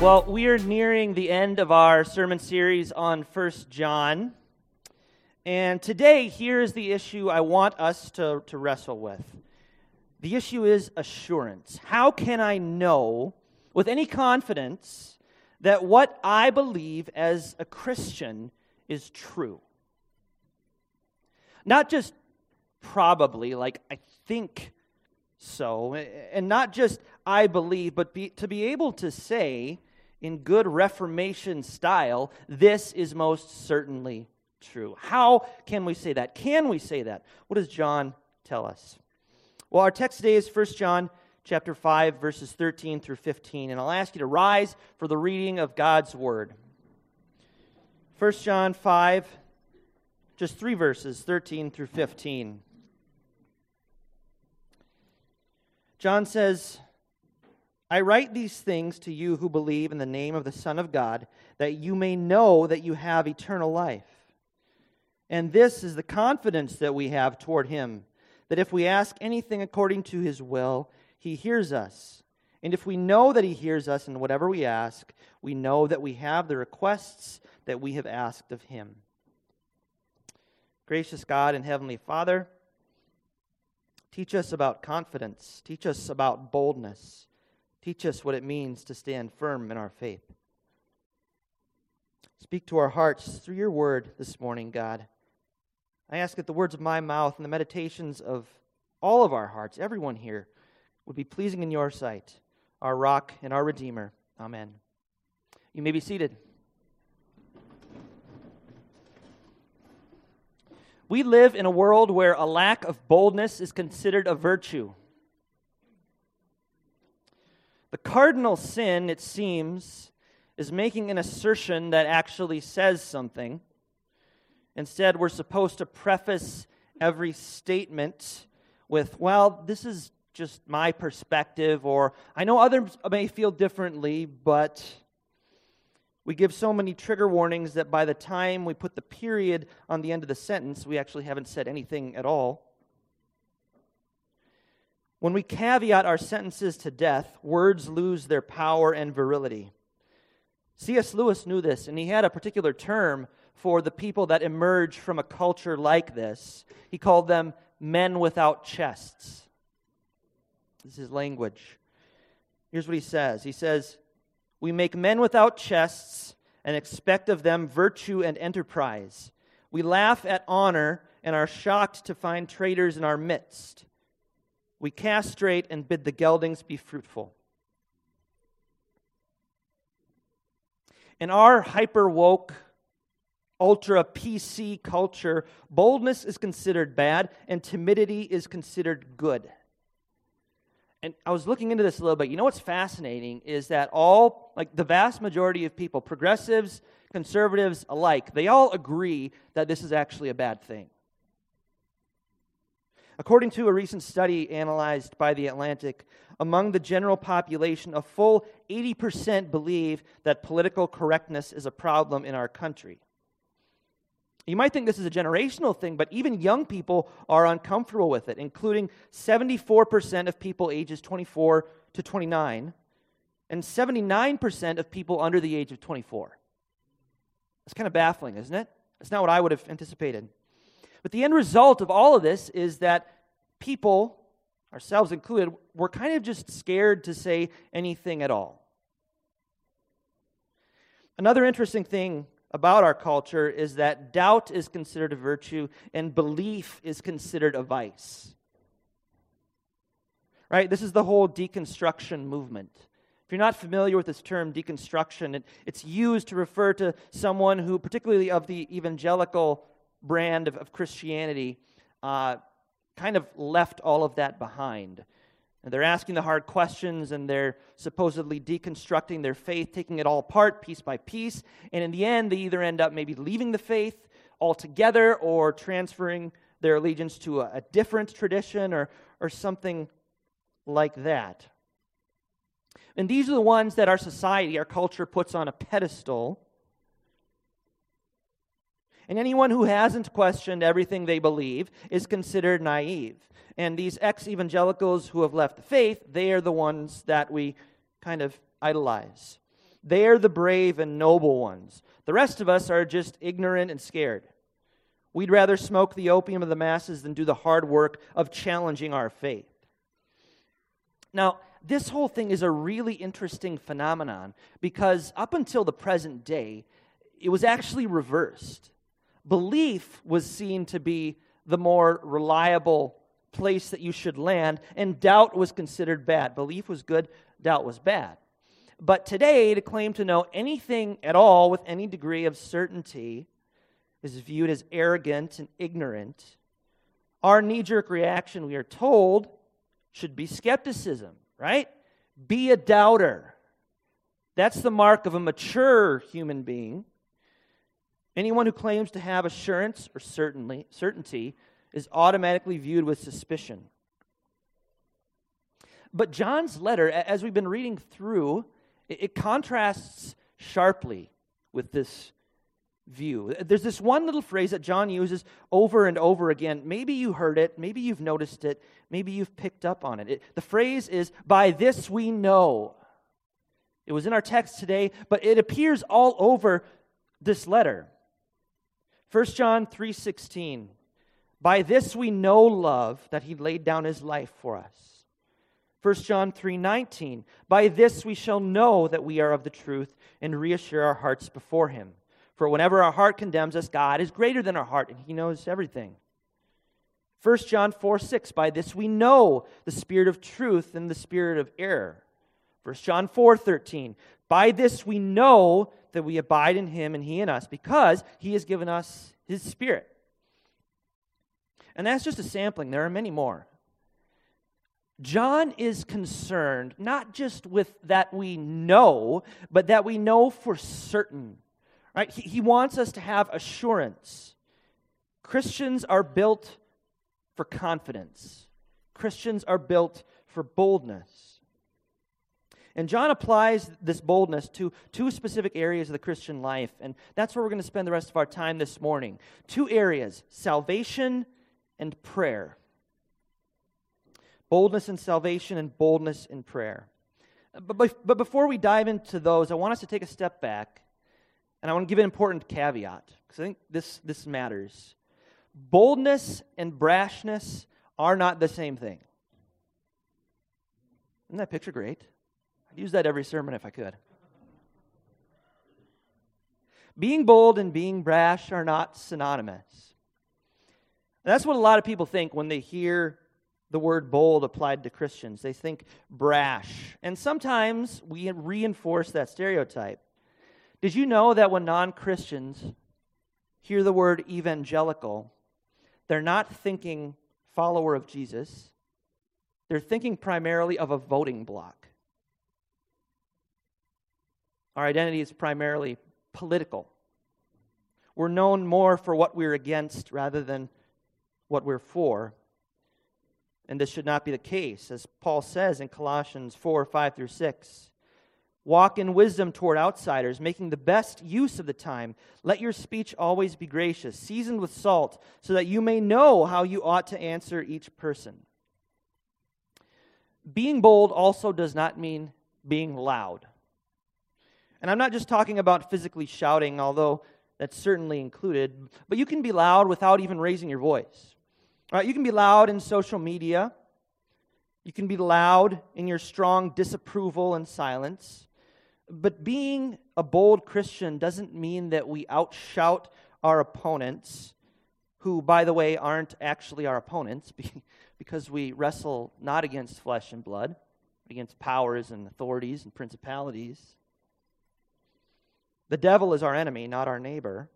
Well, we are nearing the end of our sermon series on First John. And today, here is the issue I want us to, to wrestle with. The issue is assurance. How can I know with any confidence that what I believe as a Christian is true? Not just probably, like I think so, and not just I believe, but be, to be able to say, in good Reformation style, this is most certainly true. How can we say that? Can we say that? What does John tell us? Well, our text today is 1 John chapter 5 verses 13 through 15, and I'll ask you to rise for the reading of God's word. 1 John 5 just 3 verses 13 through 15. John says, I write these things to you who believe in the name of the Son of God, that you may know that you have eternal life. And this is the confidence that we have toward him, that if we ask anything according to his will, he hears us. And if we know that he hears us in whatever we ask, we know that we have the requests that we have asked of him. Gracious God and Heavenly Father, teach us about confidence, teach us about boldness. Teach us what it means to stand firm in our faith. Speak to our hearts through your word this morning, God. I ask that the words of my mouth and the meditations of all of our hearts, everyone here, would be pleasing in your sight, our rock and our redeemer. Amen. You may be seated. We live in a world where a lack of boldness is considered a virtue. The cardinal sin, it seems, is making an assertion that actually says something. Instead, we're supposed to preface every statement with, well, this is just my perspective, or I know others may feel differently, but we give so many trigger warnings that by the time we put the period on the end of the sentence, we actually haven't said anything at all. When we caveat our sentences to death, words lose their power and virility. C.S. Lewis knew this, and he had a particular term for the people that emerge from a culture like this. He called them men without chests. This is language. Here's what he says He says, We make men without chests and expect of them virtue and enterprise. We laugh at honor and are shocked to find traitors in our midst. We castrate and bid the geldings be fruitful. In our hyper woke, ultra PC culture, boldness is considered bad and timidity is considered good. And I was looking into this a little bit. You know what's fascinating is that all, like the vast majority of people, progressives, conservatives alike, they all agree that this is actually a bad thing. According to a recent study analyzed by The Atlantic, among the general population, a full 80% believe that political correctness is a problem in our country. You might think this is a generational thing, but even young people are uncomfortable with it, including 74% of people ages 24 to 29 and 79% of people under the age of 24. It's kind of baffling, isn't it? It's not what I would have anticipated. But the end result of all of this is that people, ourselves included, we're kind of just scared to say anything at all. Another interesting thing about our culture is that doubt is considered a virtue and belief is considered a vice. Right? This is the whole deconstruction movement. If you're not familiar with this term, deconstruction, it, it's used to refer to someone who, particularly of the evangelical brand of, of Christianity, uh, kind of left all of that behind. And they're asking the hard questions and they're supposedly deconstructing their faith, taking it all apart piece by piece. And in the end, they either end up maybe leaving the faith altogether or transferring their allegiance to a, a different tradition or, or something like that. And these are the ones that our society, our culture puts on a pedestal. And anyone who hasn't questioned everything they believe is considered naive. And these ex evangelicals who have left the faith, they are the ones that we kind of idolize. They are the brave and noble ones. The rest of us are just ignorant and scared. We'd rather smoke the opium of the masses than do the hard work of challenging our faith. Now, this whole thing is a really interesting phenomenon because up until the present day, it was actually reversed. Belief was seen to be the more reliable place that you should land, and doubt was considered bad. Belief was good, doubt was bad. But today, to claim to know anything at all with any degree of certainty is viewed as arrogant and ignorant. Our knee jerk reaction, we are told, should be skepticism, right? Be a doubter. That's the mark of a mature human being. Anyone who claims to have assurance or certainly, certainty is automatically viewed with suspicion. But John's letter, as we've been reading through, it, contrasts sharply with this view. There's this one little phrase that John uses over and over again. Maybe you heard it, maybe you've noticed it, maybe you've picked up on it. it. The phrase is, By this we know. It was in our text today, but it appears all over this letter. 1 John 3:16 By this we know love that he laid down his life for us. 1 John 3:19 By this we shall know that we are of the truth and reassure our hearts before him. For whenever our heart condemns us, God is greater than our heart, and He knows everything. 1 John 4 6, by this we know the spirit of truth and the spirit of error. 1 John 4 13, by this we know that we abide in Him and He in us, because He has given us His Spirit. And that's just a sampling, there are many more. John is concerned not just with that we know, but that we know for certain Right? He, he wants us to have assurance. Christians are built for confidence, Christians are built for boldness. And John applies this boldness to two specific areas of the Christian life, and that's where we're going to spend the rest of our time this morning. Two areas salvation and prayer. Boldness in salvation and boldness in prayer. But, but before we dive into those, I want us to take a step back and I want to give an important caveat because I think this, this matters. Boldness and brashness are not the same thing. Isn't that picture great? Use that every sermon if I could. Being bold and being brash are not synonymous. And that's what a lot of people think when they hear the word bold applied to Christians. They think brash. And sometimes we reinforce that stereotype. Did you know that when non Christians hear the word evangelical, they're not thinking follower of Jesus, they're thinking primarily of a voting bloc. Our identity is primarily political. We're known more for what we're against rather than what we're for. And this should not be the case, as Paul says in Colossians 4 5 through 6. Walk in wisdom toward outsiders, making the best use of the time. Let your speech always be gracious, seasoned with salt, so that you may know how you ought to answer each person. Being bold also does not mean being loud. And I'm not just talking about physically shouting, although that's certainly included, but you can be loud without even raising your voice. Right, you can be loud in social media. You can be loud in your strong disapproval and silence. But being a bold Christian doesn't mean that we outshout our opponents, who, by the way, aren't actually our opponents, because we wrestle not against flesh and blood, but against powers and authorities and principalities. The devil is our enemy, not our neighbor.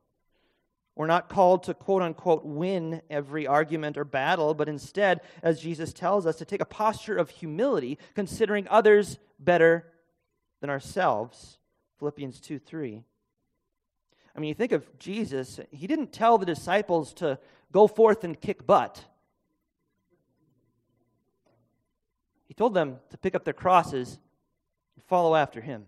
We're not called to quote unquote win every argument or battle, but instead, as Jesus tells us, to take a posture of humility, considering others better than ourselves. Philippians 2 3. I mean, you think of Jesus, he didn't tell the disciples to go forth and kick butt. He told them to pick up their crosses and follow after him.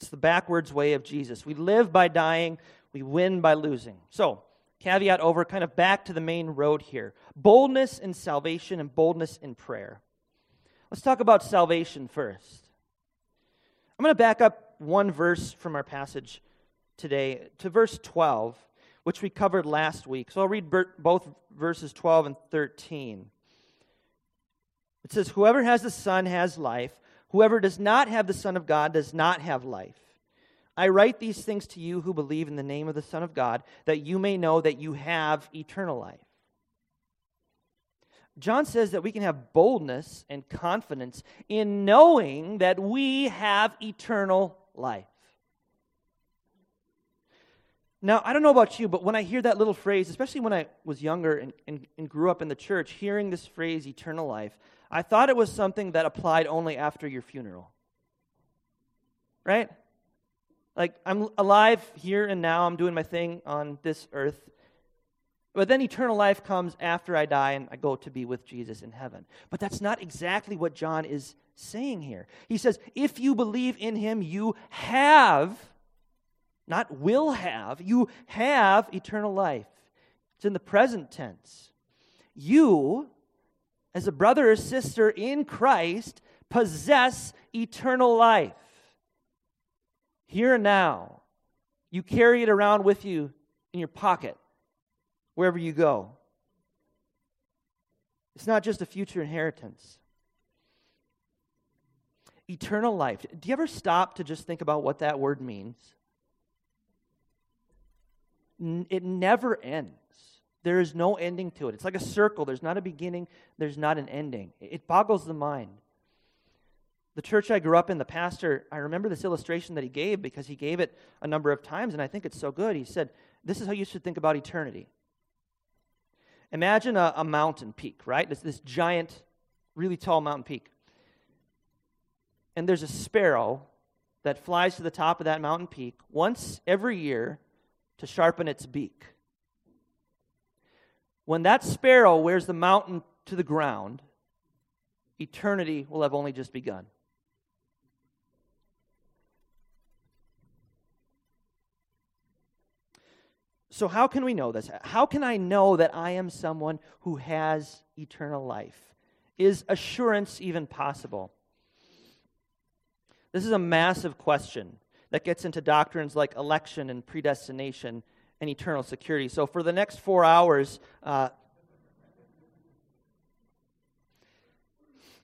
It's the backwards way of Jesus. We live by dying, we win by losing. So, caveat over, kind of back to the main road here boldness in salvation and boldness in prayer. Let's talk about salvation first. I'm going to back up one verse from our passage today to verse 12, which we covered last week. So I'll read both verses 12 and 13. It says, Whoever has the Son has life. Whoever does not have the Son of God does not have life. I write these things to you who believe in the name of the Son of God, that you may know that you have eternal life. John says that we can have boldness and confidence in knowing that we have eternal life. Now, I don't know about you, but when I hear that little phrase, especially when I was younger and, and, and, grew up in the church, hearing this phrase, eternal life, I thought it was something that applied only after your funeral. Right? Like, I'm alive here and now, I'm doing my thing on this earth. But then eternal life comes after I die and I go to be with Jesus in heaven. But that's not exactly what John is saying here. He says, if you believe in him, you have, not will have, you have eternal life. It's in the present tense. You, as a brother or sister in Christ, possess eternal life. Here and now, you carry it around with you in your pocket wherever you go. It's not just a future inheritance. Eternal life. Do you ever stop to just think about what that word means? It never ends. There is no ending to it. It's like a circle. There's not a beginning, there's not an ending. It boggles the mind. The church I grew up in, the pastor, I remember this illustration that he gave because he gave it a number of times, and I think it's so good. He said, This is how you should think about eternity. Imagine a, a mountain peak, right? This giant, really tall mountain peak. And there's a sparrow that flies to the top of that mountain peak once every year to sharpen its beak. When that sparrow wears the mountain to the ground, eternity will have only just begun. So, how can we know this? How can I know that I am someone who has eternal life? Is assurance even possible? This is a massive question that gets into doctrines like election and predestination and eternal security. So, for the next four hours, uh,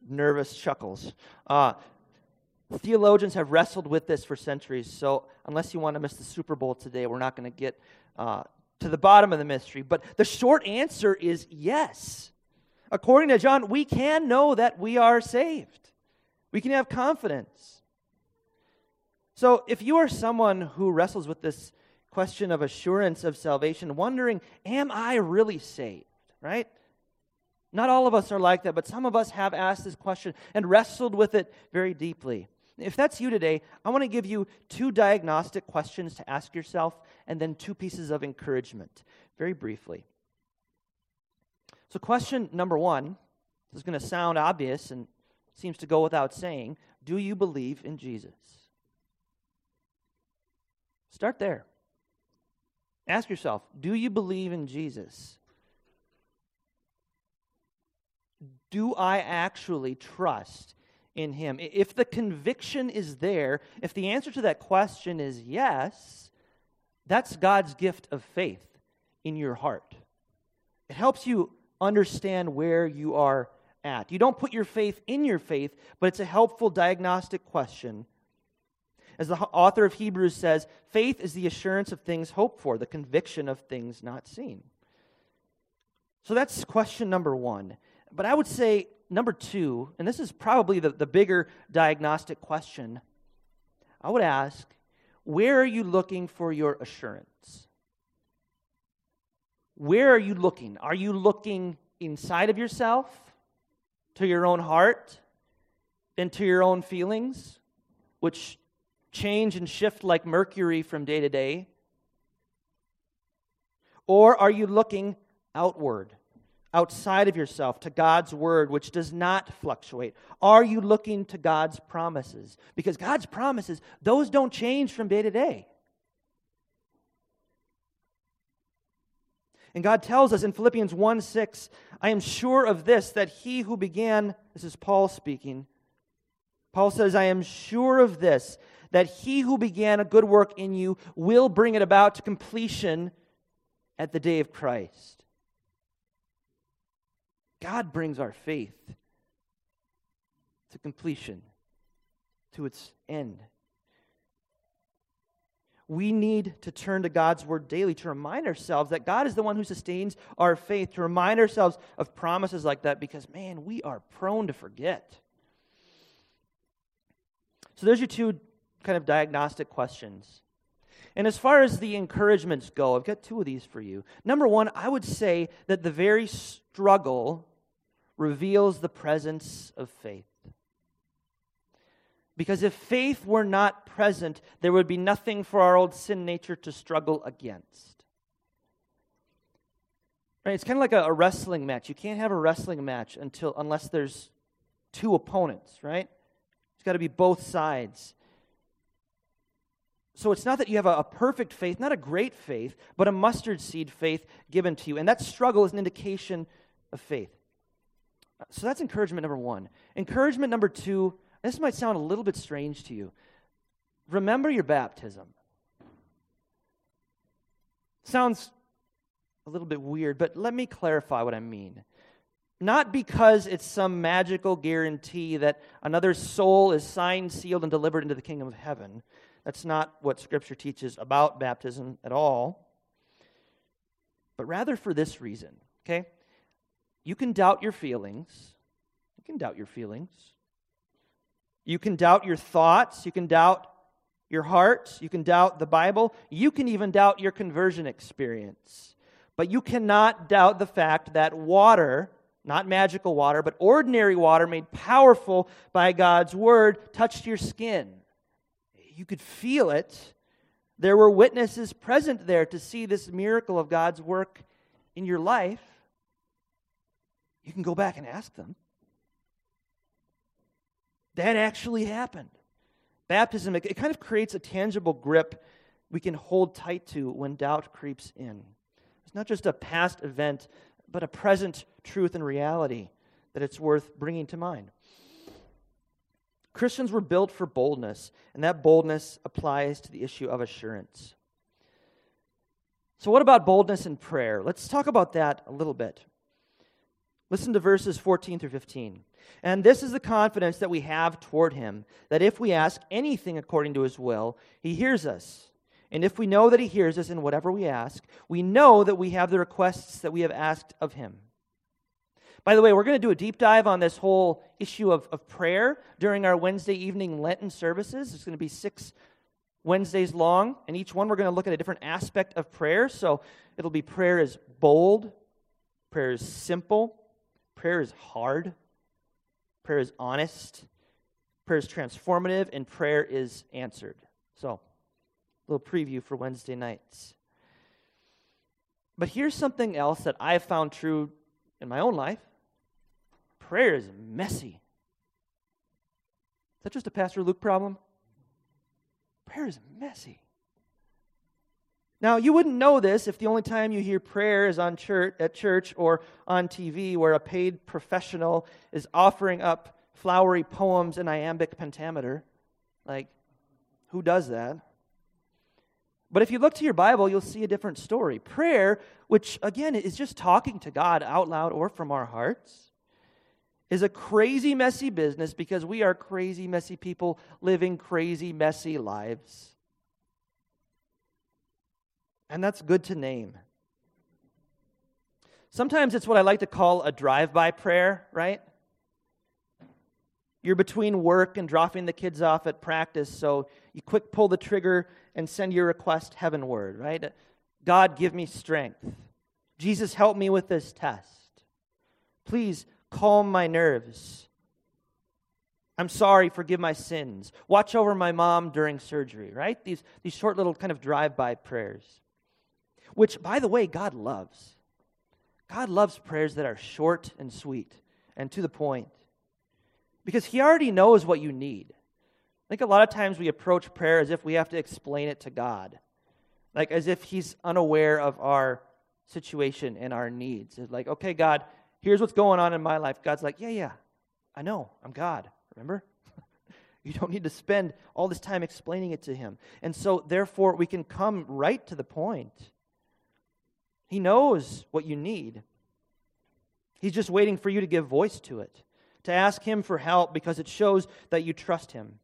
nervous chuckles. Uh, theologians have wrestled with this for centuries. So, unless you want to miss the Super Bowl today, we're not going to get uh, to the bottom of the mystery. But the short answer is yes. According to John, we can know that we are saved, we can have confidence. So, if you are someone who wrestles with this question of assurance of salvation, wondering, am I really saved? Right? Not all of us are like that, but some of us have asked this question and wrestled with it very deeply. If that's you today, I want to give you two diagnostic questions to ask yourself and then two pieces of encouragement, very briefly. So, question number one this is going to sound obvious and seems to go without saying Do you believe in Jesus? Start there. Ask yourself Do you believe in Jesus? Do I actually trust in Him? If the conviction is there, if the answer to that question is yes, that's God's gift of faith in your heart. It helps you understand where you are at. You don't put your faith in your faith, but it's a helpful diagnostic question. As the author of Hebrews says, faith is the assurance of things hoped for, the conviction of things not seen. So that's question number one. But I would say number two, and this is probably the, the bigger diagnostic question I would ask, where are you looking for your assurance? Where are you looking? Are you looking inside of yourself, to your own heart, into your own feelings, which change and shift like mercury from day to day? Or are you looking outward, outside of yourself, to God's word, which does not fluctuate? Are you looking to God's promises? Because God's promises, those don't change from day to day. And God tells us in Philippians 1 6, I am sure of this, that he who began, this is Paul speaking, Paul says, I am sure of this, that he who began a good work in you will bring it about to completion at the day of Christ. God brings our faith to completion, to its end. We need to turn to God's word daily to remind ourselves that God is the one who sustains our faith, to remind ourselves of promises like that because, man, we are prone to forget. So, there's your two kind of diagnostic questions. And as far as the encouragements go, I've got two of these for you. Number one, I would say that the very struggle reveals the presence of faith. Because if faith were not present, there would be nothing for our old sin nature to struggle against. Right? It's kind of like a, a wrestling match. You can't have a wrestling match until unless there's two opponents, right? It's got to be both sides. So it's not that you have a, a, perfect faith, not a great faith, but a mustard seed faith given to you. And that struggle is an indication of faith. So that's encouragement number one. Encouragement number two, this might sound a little bit strange to you. Remember your baptism. Sounds a little bit weird, but let me clarify what I mean. Not because it's some magical guarantee that another soul is signed, sealed, and delivered into the kingdom of heaven. That's not what Scripture teaches about baptism at all. But rather for this reason, okay? You can doubt your feelings. You can doubt your feelings. You can doubt your thoughts. You can doubt your heart. You can doubt the Bible. You can even doubt your conversion experience. But you cannot doubt the fact that water, not magical water, but ordinary water made powerful by God's word, touched your skin you could feel it. There were witnesses present there to see this miracle of God's work in your life. You can go back and ask them. That actually happened. Baptism, it, it kind of creates a tangible grip we can hold tight to when doubt creeps in. It's not just a past event, but a present truth and reality that it's worth bringing to mind. Christians were built for boldness, and that boldness applies to the issue of assurance. So, what about boldness in prayer? Let's talk about that a little bit. Listen to verses 14 through 15. And this is the confidence that we have toward him, that if we ask anything according to his will, he hears us. And if we know that he hears us in whatever we ask, we know that we have the requests that we have asked of him. By the way, we're going to do a deep dive on this whole issue of, of prayer during our Wednesday evening Lenten services. It's going to be six Wednesdays long, and each one we're going to look at a different aspect of prayer. So it'll be prayer is bold, prayer is simple, prayer is hard, prayer is honest, prayer is transformative, and prayer is answered. So, a little preview for Wednesday nights. But here's something else that I've found true in my own life prayer is messy. Is that just a Pastor Luke problem? Prayer is messy. Now, you wouldn't know this if the only time you hear prayer is on church, at church or on TV where a paid professional is offering up flowery poems in iambic pentameter. Like, who does that? But if you look to your Bible, you'll see a different story. Prayer, which again is just talking to God out loud or from our hearts, is a crazy, messy business because we are crazy, messy people living crazy, messy lives. And that's good to name. Sometimes it's what I like to call a drive by prayer, right? You're between work and dropping the kids off at practice, so you quick pull the trigger and send your request heavenward, right? God, give me strength. Jesus, help me with this test. Please calm my nerves. I'm sorry, forgive my sins. Watch over my mom during surgery, right? These, these short little kind of drive by prayers, which, by the way, God loves. God loves prayers that are short and sweet and to the point because He already knows what you need. I think a lot of times we approach prayer as if we have to explain it to God, like as if He's unaware of our situation and our needs. It's like, okay, God, here's what's going on in my life. God's like, yeah, yeah, I know, I'm God. Remember? you don't need to spend all this time explaining it to Him. And so, therefore, we can come right to the point. He knows what you need. He's just waiting for you to give voice to it to ask Him for help because it shows that you trust Him.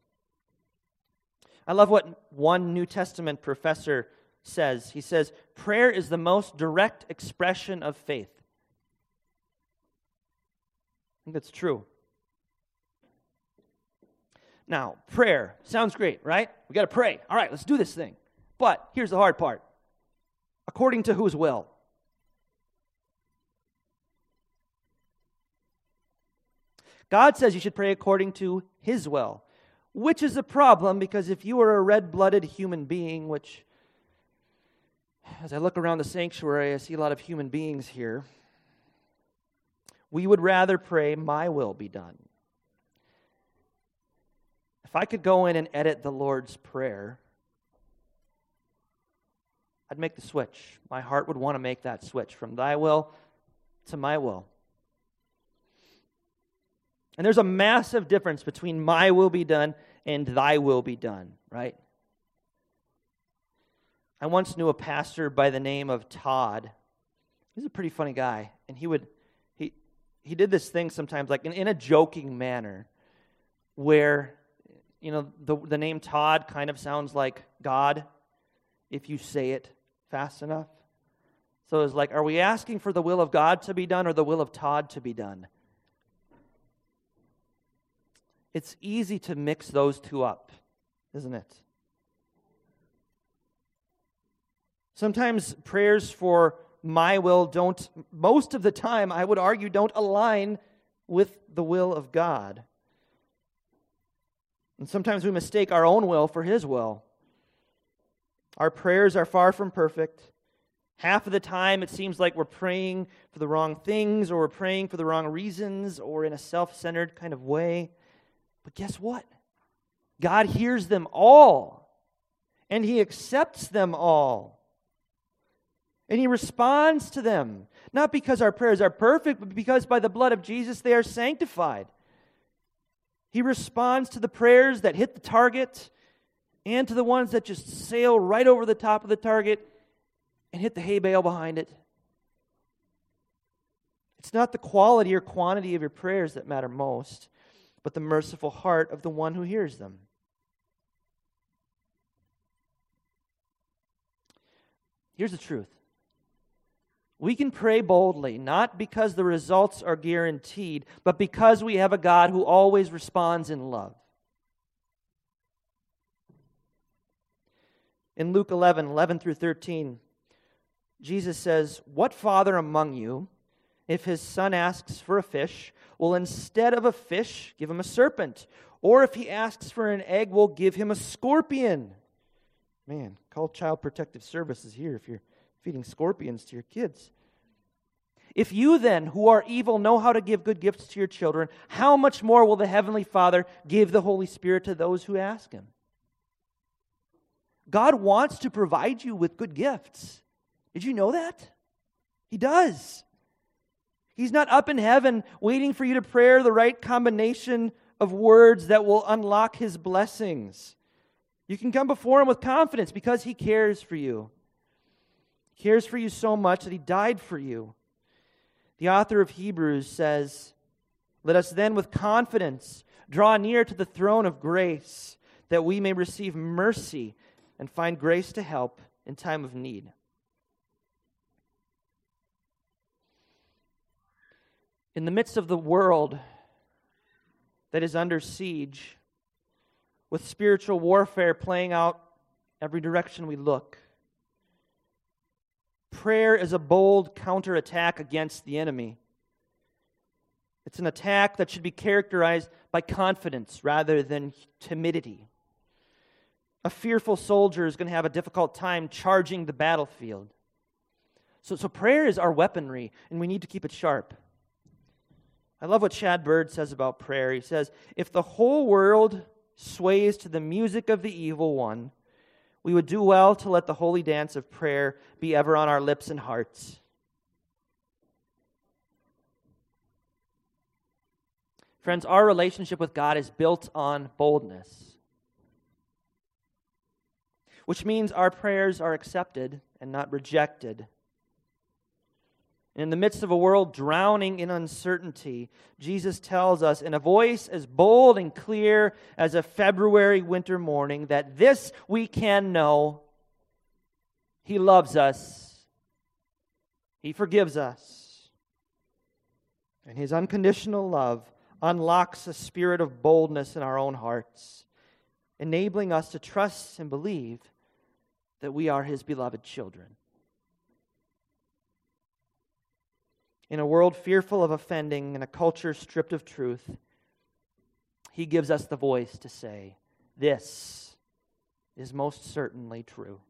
I love what one New Testament professor says. He says, Prayer is the most direct expression of faith. I think that's true. Now, prayer sounds great, right? We got to pray. All right, let's do this thing. But here's the hard part according to whose will? God says you should pray according to His will, which is a problem because if you are a red blooded human being, which, as I look around the sanctuary, I see a lot of human beings here, we would rather pray, My will be done. If I could go in and edit the Lord's Prayer, I'd make the switch. My heart would want to make that switch from thy will to my will. And there's a massive difference between my will be done and thy will be done, right? I once knew a pastor by the name of Todd. He's a pretty funny guy, and he would he did this thing sometimes like in, in a joking manner where you know the the name Todd kind of sounds like God if you say it fast enough. So it's like are we asking for the will of God to be done or the will of Todd to be done? It's easy to mix those two up, isn't it? Sometimes prayers for my will don't, most of the time, I would argue, don't align with the will of God. And sometimes we mistake our own will for His will. Our prayers are far from perfect. Half of the time, it seems like we're praying for the wrong things, or we're praying for the wrong reasons, or in a self centered kind of way. But guess what? God hears them all, and He accepts them all. And He responds to them, not because our prayers are perfect, but because by the blood of Jesus they are sanctified. He responds to the prayers that hit the target and to the ones that just sail right over the top of the target and hit the hay bale behind it. It's not the quality or quantity of your prayers that matter most but the merciful heart of the one who hears them. Here's the truth we can pray boldly, not because the results are guaranteed, but because we have a God who always responds in love. In Luke 11, 11 through 13, Jesus says, What father among you, if his son asks for a fish, will instead of a fish give him a serpent? Or if he asks for an egg, will give him a scorpion? Man, call Child Protective Services here if you're feeding scorpions to your kids. If you then, who are evil, know how to give good gifts to your children, how much more will the Heavenly Father give the Holy Spirit to those who ask Him? God wants to provide you with good gifts. Did you know that? He does. He's not up in heaven waiting for you to pray the right combination of words that will unlock his blessings. You can come before him with confidence because he cares for you. Cares for you so much that he died for you. The author of Hebrews says, Let us then with confidence draw near to the throne of grace that we may receive mercy and find grace to help in time of need. in the midst of the world that is under siege, with spiritual warfare playing out every direction we look. Prayer is a bold counterattack against the enemy. It's an attack that should be characterized by confidence rather than timidity. A fearful soldier is going to have a difficult time charging the battlefield. So, so prayer is our weaponry, and we need to keep it sharp. I love what Chad Bird says about prayer. He says, If the whole world sways to the music of the evil one, we would do well to let the holy dance of prayer be ever on our lips and hearts. Friends, our relationship with God is built on boldness, which means our prayers are accepted and not rejected. In the midst of a world drowning in uncertainty, Jesus tells us in a voice as bold and clear as a February winter morning that this we can know. He loves us, He forgives us, and His unconditional love unlocks a spirit of boldness in our own hearts, enabling us to trust and believe that we are His beloved children. In a world fearful of offending and a culture stripped of truth, He gives us the voice to say, This is most certainly true.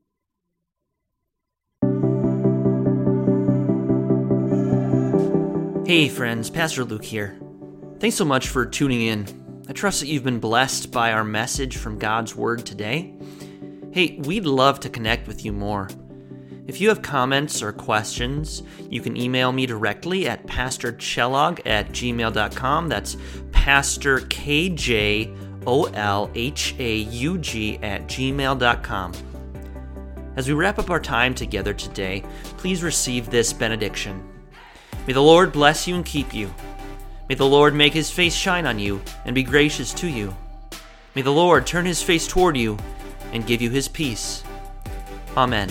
Hey, friends, Pastor Luke here. Thanks so much for tuning in. I trust that you've been blessed by our message from God's Word today. Hey, we'd love to connect with you more. If you have comments or questions, you can email me directly at pastorkjolhaug at gmail.com. That's pastor K-J-O-L-H-A-U-G at gmail.com. As we wrap up our time together today, please receive this benediction. May the Lord bless you and keep you. May the Lord make his face shine on you and be gracious to you. May the Lord turn his face toward you and give you his peace. Amen.